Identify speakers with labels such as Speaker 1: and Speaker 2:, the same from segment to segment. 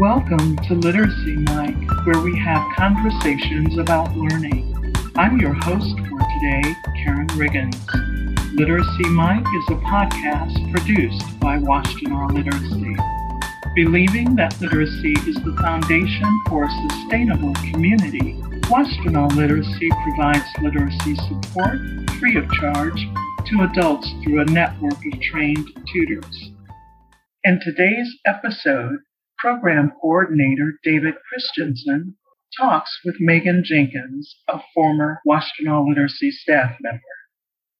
Speaker 1: Welcome to Literacy Mike, where we have conversations about learning. I'm your host for today, Karen Riggins. Literacy Mike is a podcast produced by Washtenaw Literacy. Believing that literacy is the foundation for a sustainable community, Washtenaw Literacy provides literacy support free of charge to adults through a network of trained tutors. In today's episode, Program Coordinator David Christensen talks with Megan Jenkins, a former Washtenaw Literacy staff member.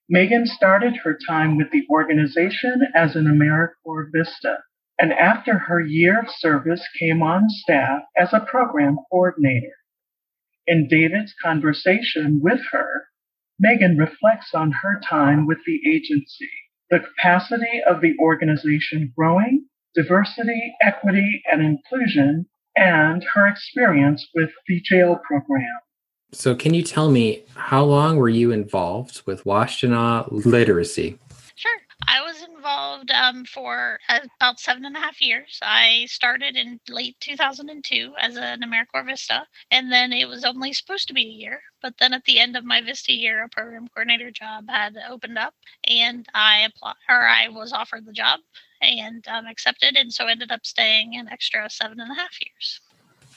Speaker 1: Megan started her time with the organization as an AmeriCorps Vista, and after her year of service came on staff as a program coordinator. In David's conversation with her, Megan reflects on her time with the agency, the capacity of the organization growing, diversity, equity, and inclusion, and her experience with the jail program.
Speaker 2: So, can you tell me how long were you involved with Washtenaw literacy?
Speaker 3: Sure. I was involved um, for about seven and a half years. I started in late 2002 as an AmeriCorps Vista, and then it was only supposed to be a year. But then at the end of my Vista year, a program coordinator job had opened up, and I applied, or I was offered the job and um, accepted, and so ended up staying an extra seven and a half years.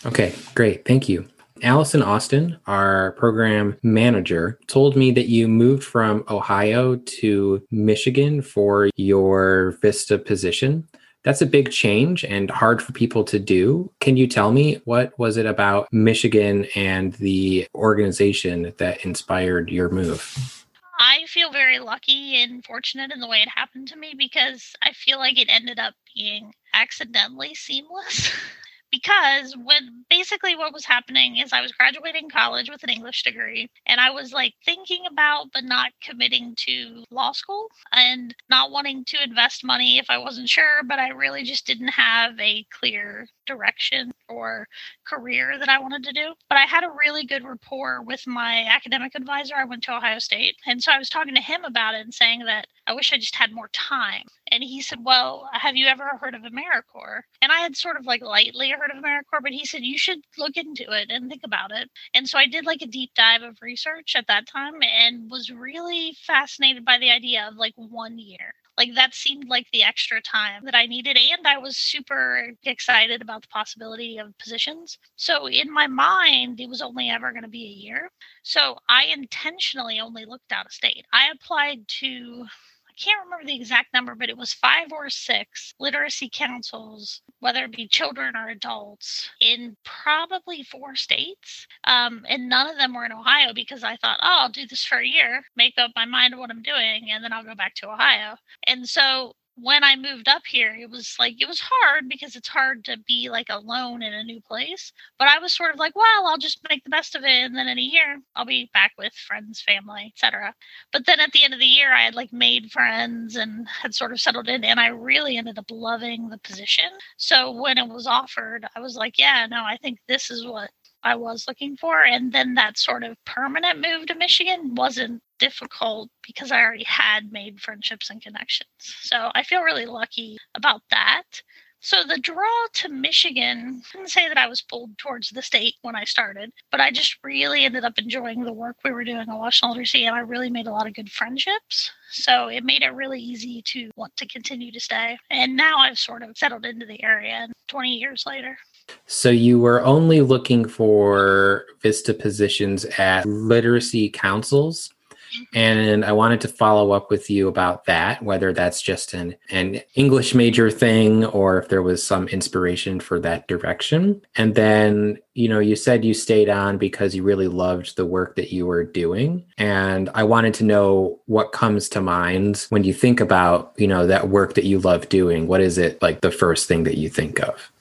Speaker 2: Okay, great. Thank you. Allison Austin, our program manager, told me that you moved from Ohio to Michigan for your Vista position. That's a big change and hard for people to do. Can you tell me what was it about Michigan and the organization that inspired your move?
Speaker 3: I feel very lucky and fortunate in the way it happened to me because I feel like it ended up being accidentally seamless. because when basically what was happening is I was graduating college with an English degree and I was like thinking about but not committing to law school and not wanting to invest money if I wasn't sure, but I really just didn't have a clear direction or career that I wanted to do. But I had a really good rapport with my academic advisor. I went to Ohio State. And so I was talking to him about it and saying that I wish I just had more time. And he said, Well, have you ever heard of AmeriCorps? And I had sort of like lightly heard of AmeriCorps, but he said, You should look into it and think about it. And so I did like a deep dive of research at that time and was really fascinated by the idea of like one year. Like that seemed like the extra time that I needed. And I was super excited about the possibility of positions. So in my mind, it was only ever going to be a year. So I intentionally only looked out of state. I applied to I can't remember the exact number, but it was five or six literacy councils, whether it be children or adults, in probably four states. Um, and none of them were in Ohio because I thought, oh, I'll do this for a year, make up my mind what I'm doing, and then I'll go back to Ohio. And so when I moved up here, it was like it was hard because it's hard to be like alone in a new place. But I was sort of like, well, I'll just make the best of it, and then in a year I'll be back with friends, family, etc. But then at the end of the year, I had like made friends and had sort of settled in, and I really ended up loving the position. So when it was offered, I was like, yeah, no, I think this is what I was looking for. And then that sort of permanent move to Michigan wasn't difficult because I already had made friendships and connections. So I feel really lucky about that. So the draw to Michigan, I didn't say that I was pulled towards the state when I started, but I just really ended up enjoying the work we were doing at Washtenaw Literacy, and I really made a lot of good friendships. So it made it really easy to want to continue to stay. And now I've sort of settled into the area 20 years later.
Speaker 2: So you were only looking for Vista positions at literacy councils. And I wanted to follow up with you about that, whether that's just an, an English major thing or if there was some inspiration for that direction. And then, you know, you said you stayed on because you really loved the work that you were doing. And I wanted to know what comes to mind when you think about, you know, that work that you love doing. What is it like the first thing that you think of?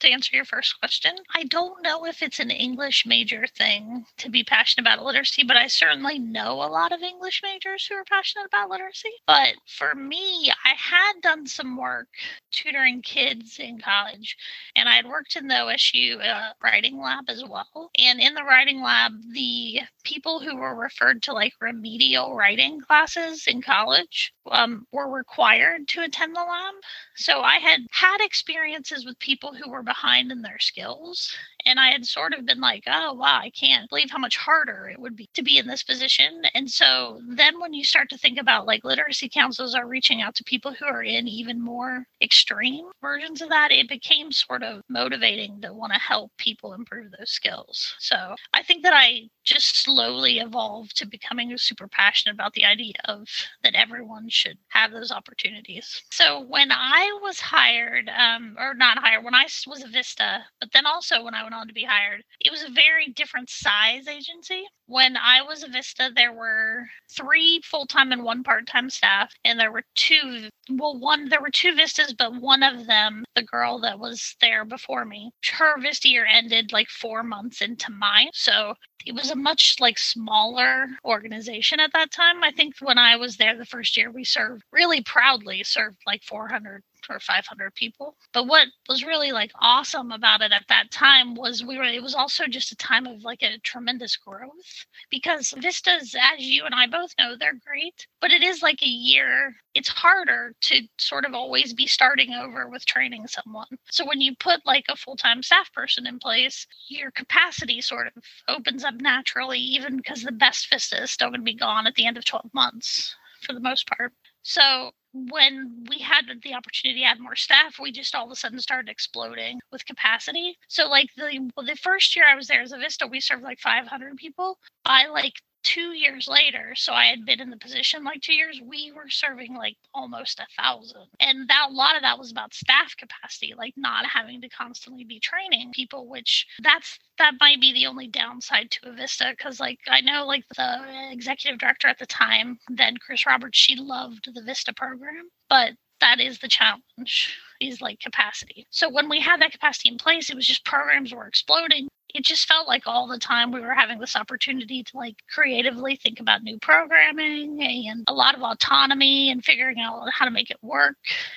Speaker 3: To answer your first question, I don't know if it's an English major thing to be passionate about literacy, but I certainly know a lot of English majors who are passionate about literacy. But for me, I had done some work tutoring kids in college, and I had worked in the OSU uh, writing lab as well. And in the writing lab, the people who were referred to like remedial writing classes in college um, were required to attend the lab. So I had had experiences with people who were behind in their skills. And I had sort of been like, oh, wow, I can't believe how much harder it would be to be in this position. And so then when you start to think about like literacy councils are reaching out to people who are in even more extreme versions of that, it became sort of motivating to want to help people improve those skills. So I think that I just slowly evolved to becoming super passionate about the idea of that everyone should have those opportunities. So when I was hired, um, or not hired, when I was a Vista, but then also when I went on to be hired, it was a very different size agency. When I was a Vista, there were three full time and one part time staff, and there were two. Well, one there were two Vistas, but one of them, the girl that was there before me, her Vista year ended like four months into mine. So it was a much like smaller organization at that time. I think when I was there the first year, we served really proudly served like 400 or 500 people. But what was really like awesome about it at that time was we were, it was also just a time of like a tremendous growth because Vistas, as you and I both know, they're great, but it is like a year. It's harder to sort of always be starting over with training someone. So when you put like a full time staff person in place, your capacity sort of opens up naturally, even because the best Vista is still going to be gone at the end of 12 months for the most part. So when we had the opportunity to add more staff, we just all of a sudden started exploding with capacity. So like the well, the first year I was there as a Vista, we served like 500 people. I like two years later, so I had been in the position like two years, we were serving like almost a thousand. And that a lot of that was about staff capacity, like not having to constantly be training people, which that's that might be the only downside to a Vista. Cause like I know like the executive director at the time, then Chris Roberts, she loved the Vista program, but that is the challenge is like capacity. So when we had that capacity in place, it was just programs were exploding it just felt like all the time we were having this opportunity to like creatively think about new programming and a lot of autonomy and figuring out how to make it work.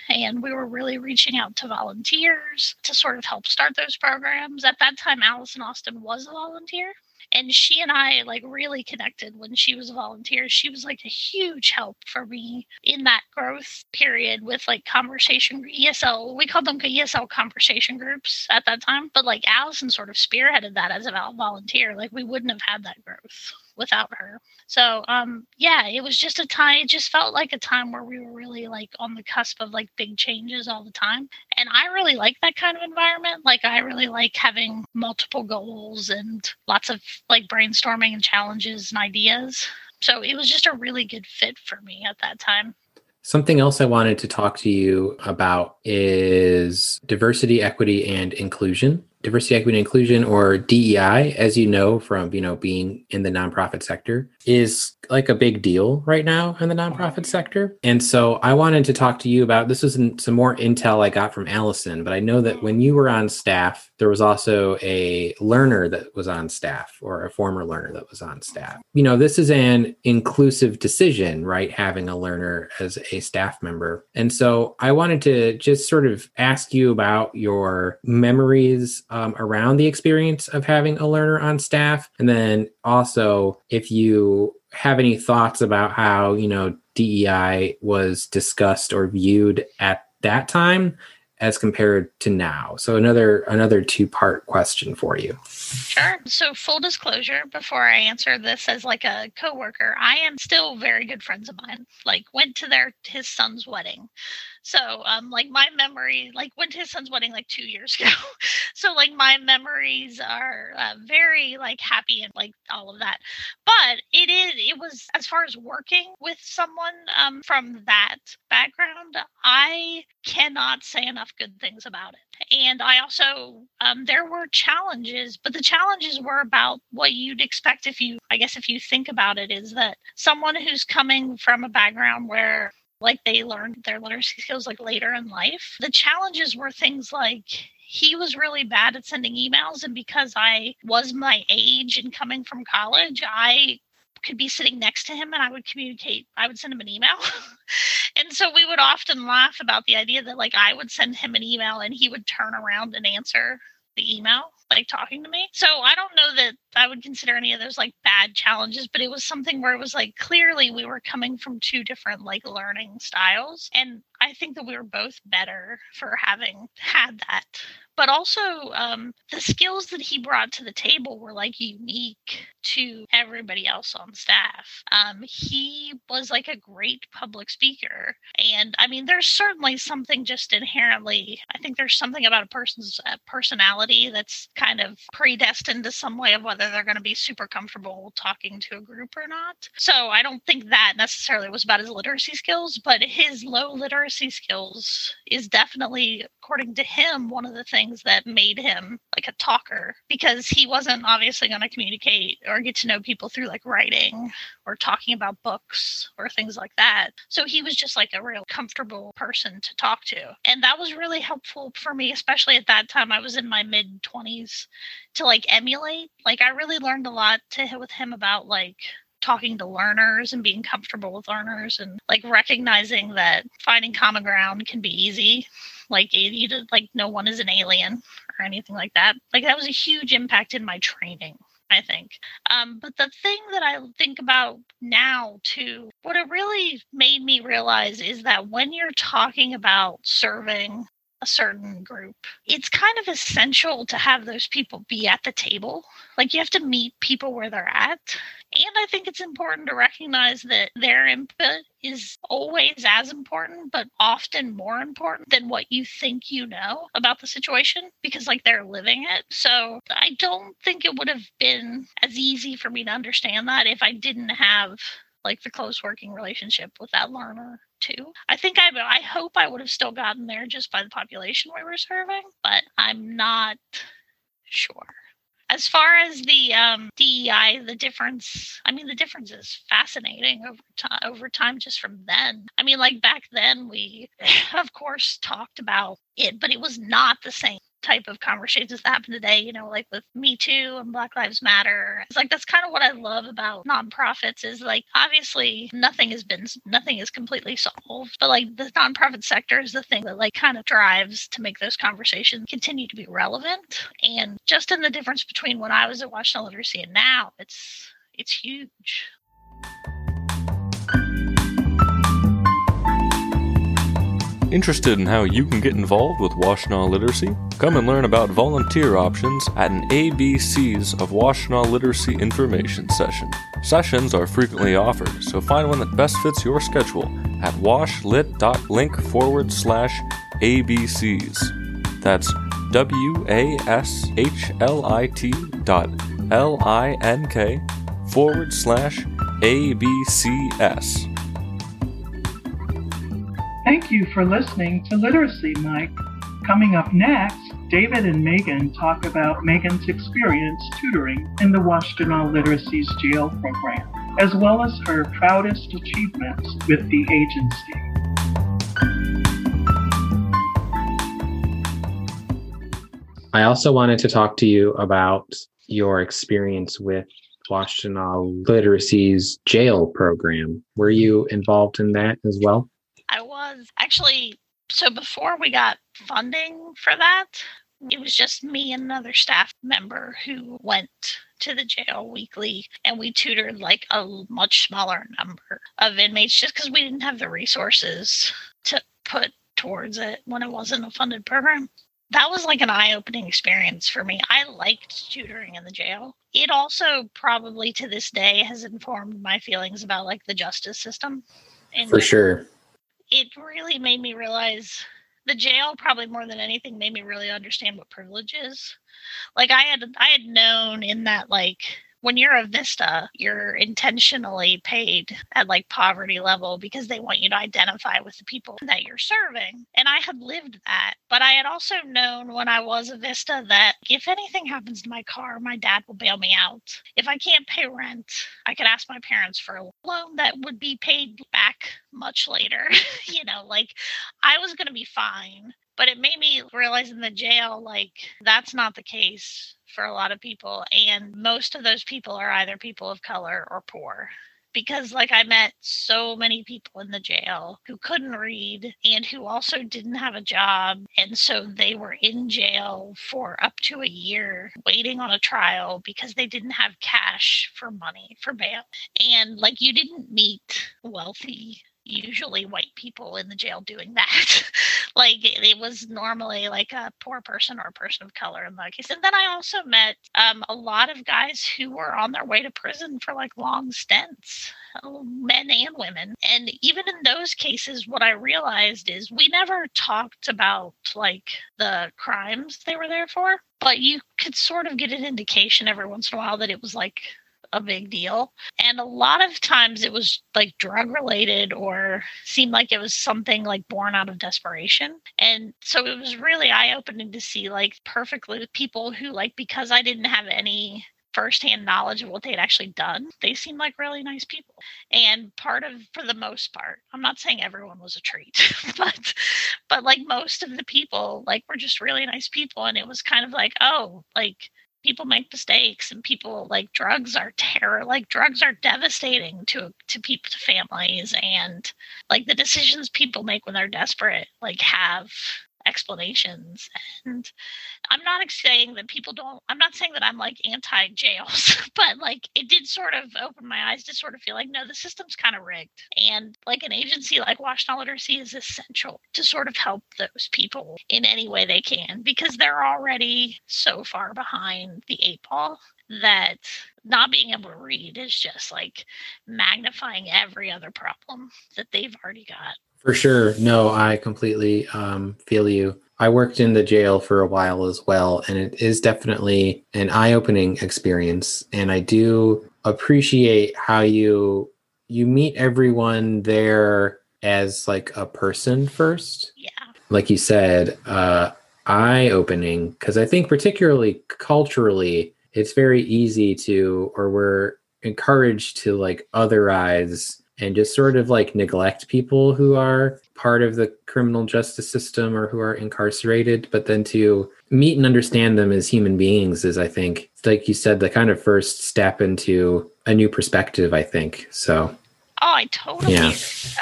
Speaker 3: And we were really reaching out to volunteers to sort of help start those programs. At that time, Allison Austin was a volunteer and she and I like really connected when she was a volunteer. She was like a huge help for me in that growth period with like conversation ESL. We called them ESL conversation groups at that time, but like Allison sort of spearheaded that as a volunteer. Like we wouldn't have had that growth without her. So um yeah, it was just a time it just felt like a time where we were really like on the cusp of like big changes all the time. And I really like that kind of environment. Like I really like having multiple goals and lots of like brainstorming and challenges and ideas. So it was just a really good fit for me at that time.
Speaker 2: Something else I wanted to talk to you about is diversity, equity, and inclusion diversity, equity, and inclusion, or DEI, as you know from you know being in the nonprofit sector, is like a big deal right now in the nonprofit sector. And so I wanted to talk to you about this is some more intel I got from Allison, but I know that when you were on staff, there was also a learner that was on staff or a former learner that was on staff. You know, this is an inclusive decision, right? Having a learner as a staff member. And so I wanted to just sort of ask you about your memories um, around the experience of having a learner on staff. And then also if you have any thoughts about how you know DEI was discussed or viewed at that time as compared to now? So another another two part question for you.
Speaker 3: Sure. So full disclosure, before I answer this as like a coworker, I am still very good friends of mine. Like went to their his son's wedding. So, um, like my memory, like went to his son's wedding like two years ago. so, like my memories are uh, very like happy and like all of that. But it is, it was as far as working with someone um, from that background, I cannot say enough good things about it. And I also, um, there were challenges, but the challenges were about what you'd expect if you, I guess, if you think about it, is that someone who's coming from a background where like they learned their literacy skills like later in life. The challenges were things like he was really bad at sending emails and because I was my age and coming from college, I could be sitting next to him and I would communicate, I would send him an email. and so we would often laugh about the idea that like I would send him an email and he would turn around and answer the email like talking to me. So I don't know that I would consider any of those like bad challenges, but it was something where it was like clearly we were coming from two different like learning styles. And I think that we were both better for having had that but also um, the skills that he brought to the table were like unique to everybody else on staff. Um, he was like a great public speaker. And I mean, there's certainly something just inherently, I think there's something about a person's uh, personality that's kind of predestined to some way of whether they're going to be super comfortable talking to a group or not. So I don't think that necessarily was about his literacy skills, but his low literacy skills is definitely, according to him, one of the things that made him like a talker because he wasn't obviously going to communicate or get to know people through like writing or talking about books or things like that. So he was just like a real comfortable person to talk to. And that was really helpful for me, especially at that time. I was in my mid 20s to like emulate. Like I really learned a lot to with him about like talking to learners and being comfortable with learners and like recognizing that finding common ground can be easy like you did like no one is an alien or anything like that like that was a huge impact in my training I think. Um, but the thing that I think about now, too, what it really made me realize is that when you're talking about serving a certain group, it's kind of essential to have those people be at the table. Like you have to meet people where they're at. And I think it's important to recognize that their input is always as important, but often more important than what you think you know about the situation because, like, they're living it. So I don't think it would have been as easy for me to understand that if I didn't have like the close working relationship with that learner too. I think I I hope I would have still gotten there just by the population we were serving, but I'm not sure. As far as the um, DEI, the difference, I mean, the difference is fascinating over. Over time, just from then. I mean, like back then, we of course talked about it, but it was not the same type of conversations that happen today, you know, like with Me Too and Black Lives Matter. It's like that's kind of what I love about nonprofits is like obviously nothing has been nothing is completely solved, but like the nonprofit sector is the thing that like kind of drives to make those conversations continue to be relevant. And just in the difference between when I was at Washtenaw Literacy and now, it's it's huge.
Speaker 4: Interested in how you can get involved with Washtenaw Literacy? Come and learn about volunteer options at an ABCs of Washtenaw Literacy information session. Sessions are frequently offered, so find one that best fits your schedule at washlit.link forward slash ABCs. That's W A S H L I T dot L I N K forward slash ABCS.
Speaker 1: Thank you for listening to Literacy Mike. Coming up next, David and Megan talk about Megan's experience tutoring in the Washtenaw Literacy's jail program, as well as her proudest achievements with the agency.
Speaker 2: I also wanted to talk to you about your experience with Washtenaw Literacy's jail program. Were you involved in that as well?
Speaker 3: I was actually so before we got funding for that, it was just me and another staff member who went to the jail weekly and we tutored like a much smaller number of inmates just because we didn't have the resources to put towards it when it wasn't a funded program. That was like an eye opening experience for me. I liked tutoring in the jail. It also probably to this day has informed my feelings about like the justice system.
Speaker 2: For sure
Speaker 3: it really made me realize the jail probably more than anything made me really understand what privilege is. Like i had i had known in that like when you're a Vista, you're intentionally paid at like poverty level because they want you to identify with the people that you're serving. And I had lived that. But I had also known when I was a Vista that if anything happens to my car, my dad will bail me out. If I can't pay rent, I could ask my parents for a loan that would be paid back much later. you know, like I was going to be fine but it made me realize in the jail like that's not the case for a lot of people and most of those people are either people of color or poor because like i met so many people in the jail who couldn't read and who also didn't have a job and so they were in jail for up to a year waiting on a trial because they didn't have cash for money for bail. And like you didn't meet wealthy usually white people in the jail doing that. like it, was normally like a poor person or a person of color in that case. And then I also met um, a lot of guys who were on their way to prison for like long stints, uh, men and women. And even in those cases, what I realized is we never talked about like the crimes they were there for, but you could sort of get an indication every once in a while that it was like a big deal. And a lot of times it was like drug related or seemed like it was something like born out of desperation. And so it was really eye opening to see like perfectly people who, like, because I didn't have any firsthand knowledge of what they'd actually done. They seemed like really nice people. And part of for the most part, I'm not saying everyone was a treat, but but like most of the people like were just really nice people and it was kind of like, oh, like people make mistakes and people like drugs are terror like drugs are devastating to to people to families. And like the decisions people make when they're desperate like have explanations and i'm not saying that people don't i'm not saying that i'm like anti jails but like it did sort of open my eyes to sort of feel like no the system's kind of rigged and like an agency like Washtenaw Literacy is essential to sort of help those people in any way they can because they're already so far behind the eight ball that not being able to read is just like magnifying every other problem that they've already got
Speaker 2: for sure. No, I completely um, feel you. I worked in the jail for a while as well, and it is definitely an eye opening experience. And I do appreciate how you you meet everyone there as like a person first.
Speaker 3: Yeah.
Speaker 2: Like you said, uh, eye opening because I think particularly culturally, it's very easy to, or we're encouraged to like otherize and just sort of like neglect people who are part of the criminal justice system or who are incarcerated but then to meet and understand them as human beings is i think like you said the kind of first step into a new perspective i think so
Speaker 3: oh i totally yeah.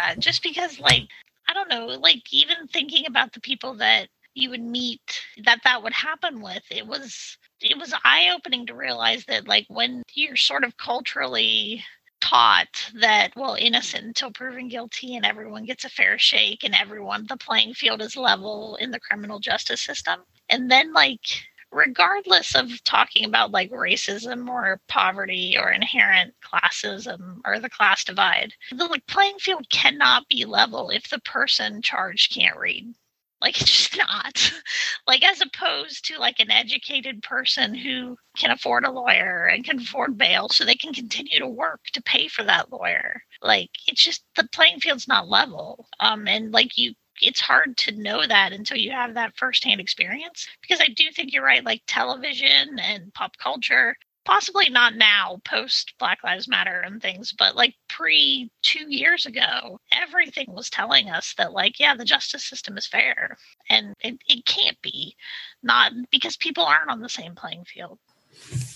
Speaker 3: Uh, just because like i don't know like even thinking about the people that you would meet that that would happen with it was it was eye opening to realize that like when you're sort of culturally taught that well innocent until proven guilty and everyone gets a fair shake and everyone the playing field is level in the criminal justice system. And then like regardless of talking about like racism or poverty or inherent classism or the class divide the like playing field cannot be level if the person charged can't read like it's just not. like as opposed to like an educated person who can afford a lawyer and can afford bail so they can continue to work to pay for that lawyer. Like it's just the playing field's not level. Um and like you it's hard to know that until you have that firsthand experience because I do think you're right like television and pop culture possibly not now post black lives matter and things but like pre two years ago everything was telling us that like yeah the justice system is fair. And it, it can't be. Not because people aren't on the same playing field.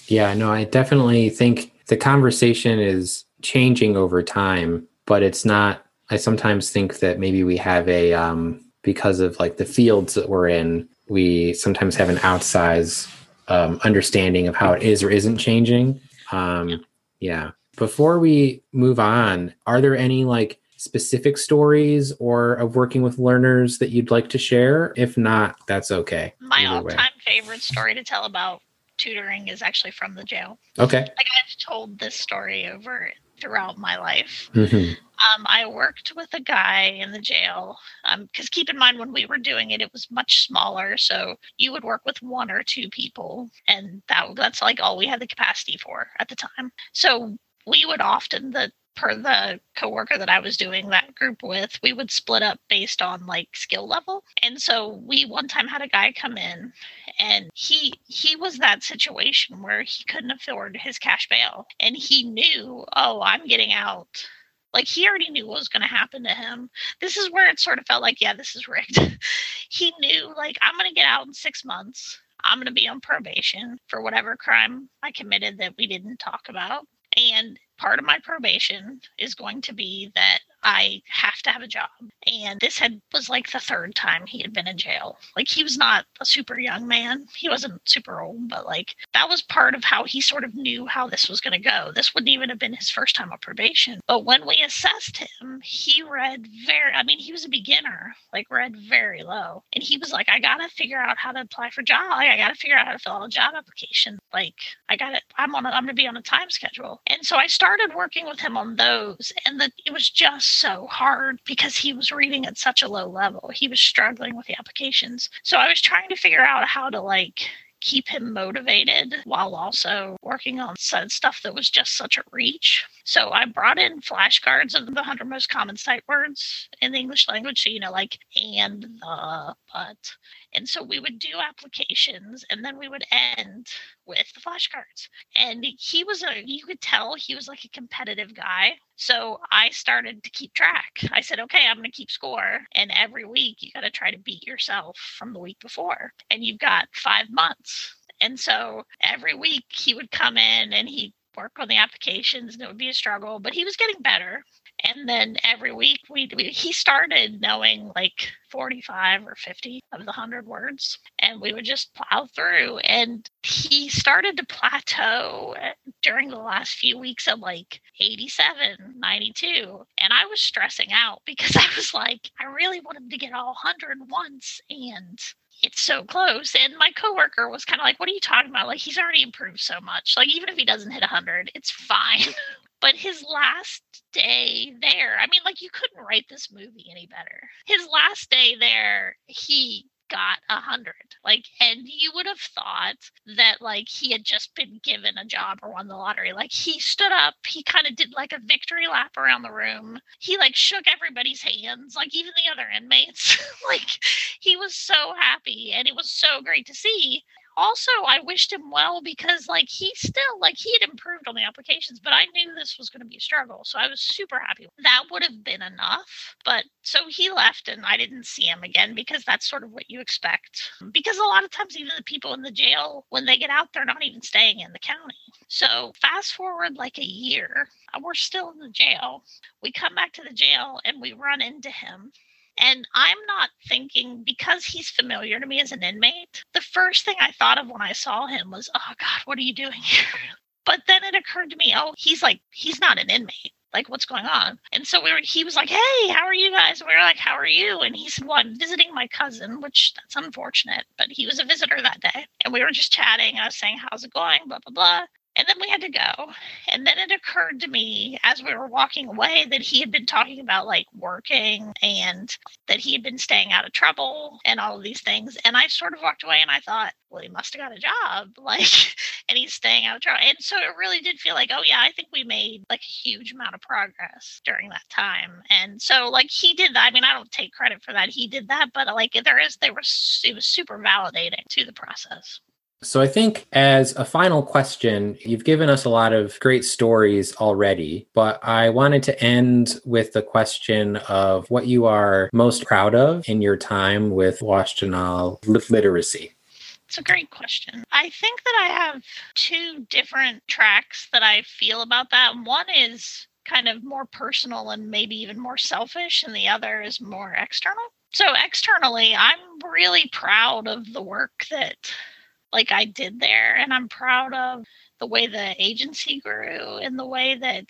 Speaker 2: Yeah no i definitely think the conversation is changing over time but it's not i sometimes think that maybe we have a um because of like the fields that we're in we sometimes have an outsize um, understanding of how it is or isn't changing. Um, yeah. Before we move on, are there any like specific stories or of working with learners that you'd like to share? If not, that's okay.
Speaker 3: My all-time favorite story to tell about tutoring is actually from the jail.
Speaker 2: Okay.
Speaker 3: Like I've told this story over throughout my life. Mm-hmm. Um, I worked with a guy in the jail because um, keep in mind when we were doing it, it was much smaller. So you would work with one or two people, and that that's like all we had the capacity for at the time. So we would often the per the coworker that I was doing that group with, we would split up based on like skill level. And so we one time had a guy come in and he he was that situation where he couldn't afford his cash bail and he knew, oh, I'm getting out. Like he already knew what was going to happen to him. This is where it sort of felt like, yeah, this is rigged. he knew like I'm going to get out in 6 months. I'm going to be on probation for whatever crime I committed that we didn't talk about. And part of my probation is going to be that I have to have a job. And this had was like the third time he had been in jail. Like he was not a super young man. He wasn't super old, but like that was part of how he sort of knew how this was going to go. This wouldn't even have been his first time on probation. But when we assessed him, he read very I mean, he was a beginner, like read very low. And he was like, I gotta figure out how to apply for job. Like, I gotta figure out how to fill out a job application. Like I got it. I'm on a, I'm gonna be on a time schedule. And so I started working with him on those. And the, it was just so hard because he was reading at such a low level. He was struggling with the applications. So I was trying to figure out how to like keep him motivated while also working on stuff that was just such a reach. So I brought in flashcards of the 100 most common sight words in the English language. So, you know, like and, the, but. And so we would do applications and then we would end with the flashcards. And he was a, you could tell he was like a competitive guy. So I started to keep track. I said, okay, I'm going to keep score. And every week you got to try to beat yourself from the week before. And you've got five months. And so every week he would come in and he'd work on the applications and it would be a struggle, but he was getting better. And then every week we, he started knowing like 45 or 50 of the 100 words and we would just plow through and he started to plateau during the last few weeks at like 87 92 and i was stressing out because i was like i really want him to get all 100 once and it's so close. And my coworker was kind of like, What are you talking about? Like, he's already improved so much. Like, even if he doesn't hit 100, it's fine. but his last day there, I mean, like, you couldn't write this movie any better. His last day there, he got a hundred. Like, and you would have thought that like he had just been given a job or won the lottery. Like he stood up, he kind of did like a victory lap around the room. He like shook everybody's hands, like even the other inmates. like he was so happy and it was so great to see also I wished him well because like he still like he had improved on the applications, but I knew this was going to be a struggle. So I was super happy. That would have been enough. But so he left and I didn't see him again because that's sort of what you expect. Because a lot of times even the people in the jail when they get out they're not even staying in the county. So fast forward like a year, uh, we're still in the jail. We come back to the jail and we run into him and I'm not thinking because he's familiar to me as an inmate. The first thing I thought of when I saw him was, oh God, what are you doing here? But then it occurred to me, oh, he's like, he's not an inmate. Like, what's going on? And so we were, he was like, hey, how are you guys? And we were like, how are you? And he said, well, I'm visiting my cousin, which that's unfortunate, but he was a visitor that day. And we were just chatting. I was saying, how's it going? Blah, blah, blah. And then we had to go. And then it occurred to me as we were walking away that he had been talking about like working and that he had been staying out of trouble and all of these things. And I sort of walked away and I thought, well, he must have got a job. Like, and he's staying out of trouble. And so it really did feel like, oh, yeah, I think we made like a huge amount of progress during that time. And so, like, he did that. I mean, I don't take credit for that. He did that, but like, there is, there was, it was super validating to the process.
Speaker 2: So I think as a final question, you've given us a lot of great stories already, but I wanted to end with the question of what you are most proud of in your time with Washtenaw Literacy.
Speaker 3: It's a great question. I think that I have two different tracks that I feel about that. One is kind of more personal and maybe even more selfish, and the other is more external. So, externally, I'm really proud of the work that like I did there. And I'm proud of the way the agency grew and the way that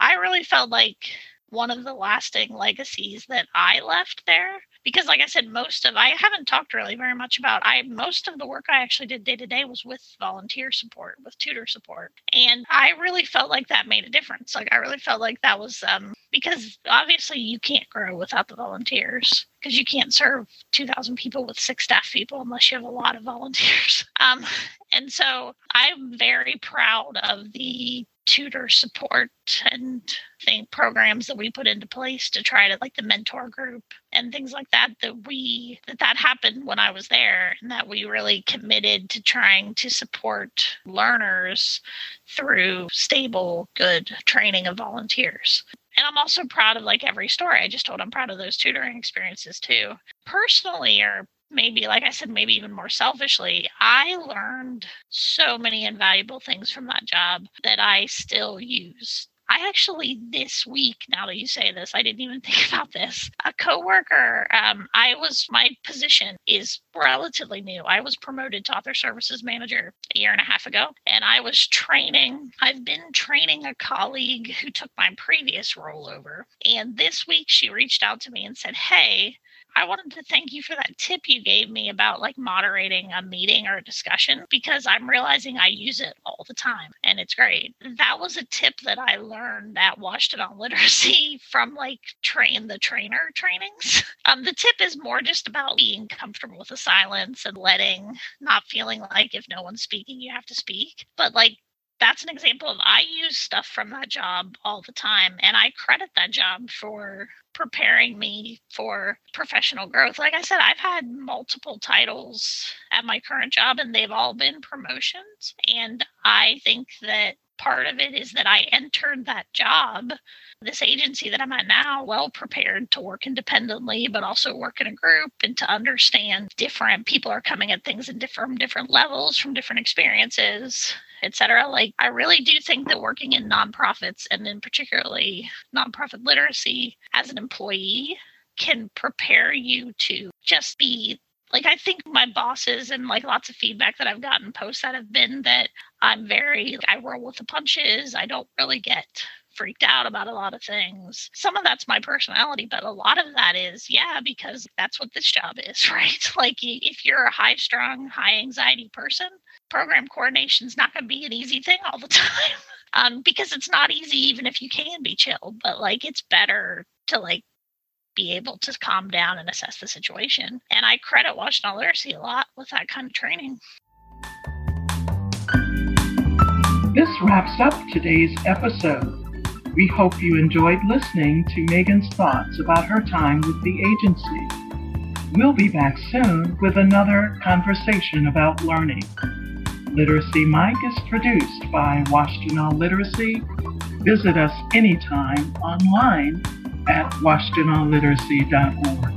Speaker 3: I really felt like one of the lasting legacies that I left there because like i said most of i haven't talked really very much about i most of the work i actually did day to day was with volunteer support with tutor support and i really felt like that made a difference like i really felt like that was um because obviously you can't grow without the volunteers because you can't serve 2000 people with six staff people unless you have a lot of volunteers. Um and so i'm very proud of the tutor support and thing programs that we put into place to try to like the mentor group and things like that that we that that happened when I was there and that we really committed to trying to support learners through stable good training of volunteers and I'm also proud of like every story I just told. I'm proud of those tutoring experiences too. Personally, or maybe like i said maybe even more selfishly i learned so many invaluable things from that job that i still use I actually this week, now that you say this, I didn't even think about this. A coworker, um, I was my position is relatively new. I was promoted to author services manager a year and a half ago, and I was training. I've been training a colleague who took my previous role over, and this week she reached out to me and said, "Hey." I wanted to thank you for that tip you gave me about like moderating a meeting or a discussion because I'm realizing I use it all the time and it's great. That was a tip that I learned at Washtenaw Literacy from like train the trainer trainings. Um, the tip is more just about being comfortable with the silence and letting, not feeling like if no one's speaking, you have to speak, but like that's an example of I use stuff from that job all the time. And I credit that job for preparing me for professional growth. Like I said, I've had multiple titles at my current job, and they've all been promotions. And I think that part of it is that I entered that job, this agency that I'm at now, well prepared to work independently, but also work in a group and to understand different people are coming at things in different different levels from different experiences etc. Like, I really do think that working in nonprofits and in particularly nonprofit literacy as an employee can prepare you to just be like I think my bosses and like lots of feedback that I've gotten posts that have been that I'm very I roll with the punches. I don't really get freaked out about a lot of things. Some of that's my personality, but a lot of that is, yeah, because that's what this job is, right? Like if you're a high strung, high anxiety person, program coordination is not going to be an easy thing all the time. Um, because it's not easy even if you can be chilled, but like it's better to like be able to calm down and assess the situation. And I credit Washtenaw Literacy a lot with that kind of training.
Speaker 1: This wraps up today's episode. We hope you enjoyed listening to Megan's thoughts about her time with the agency. We'll be back soon with another conversation about learning. Literacy Mike is produced by Washtenaw Literacy. Visit us anytime online at washtenawliteracy.org.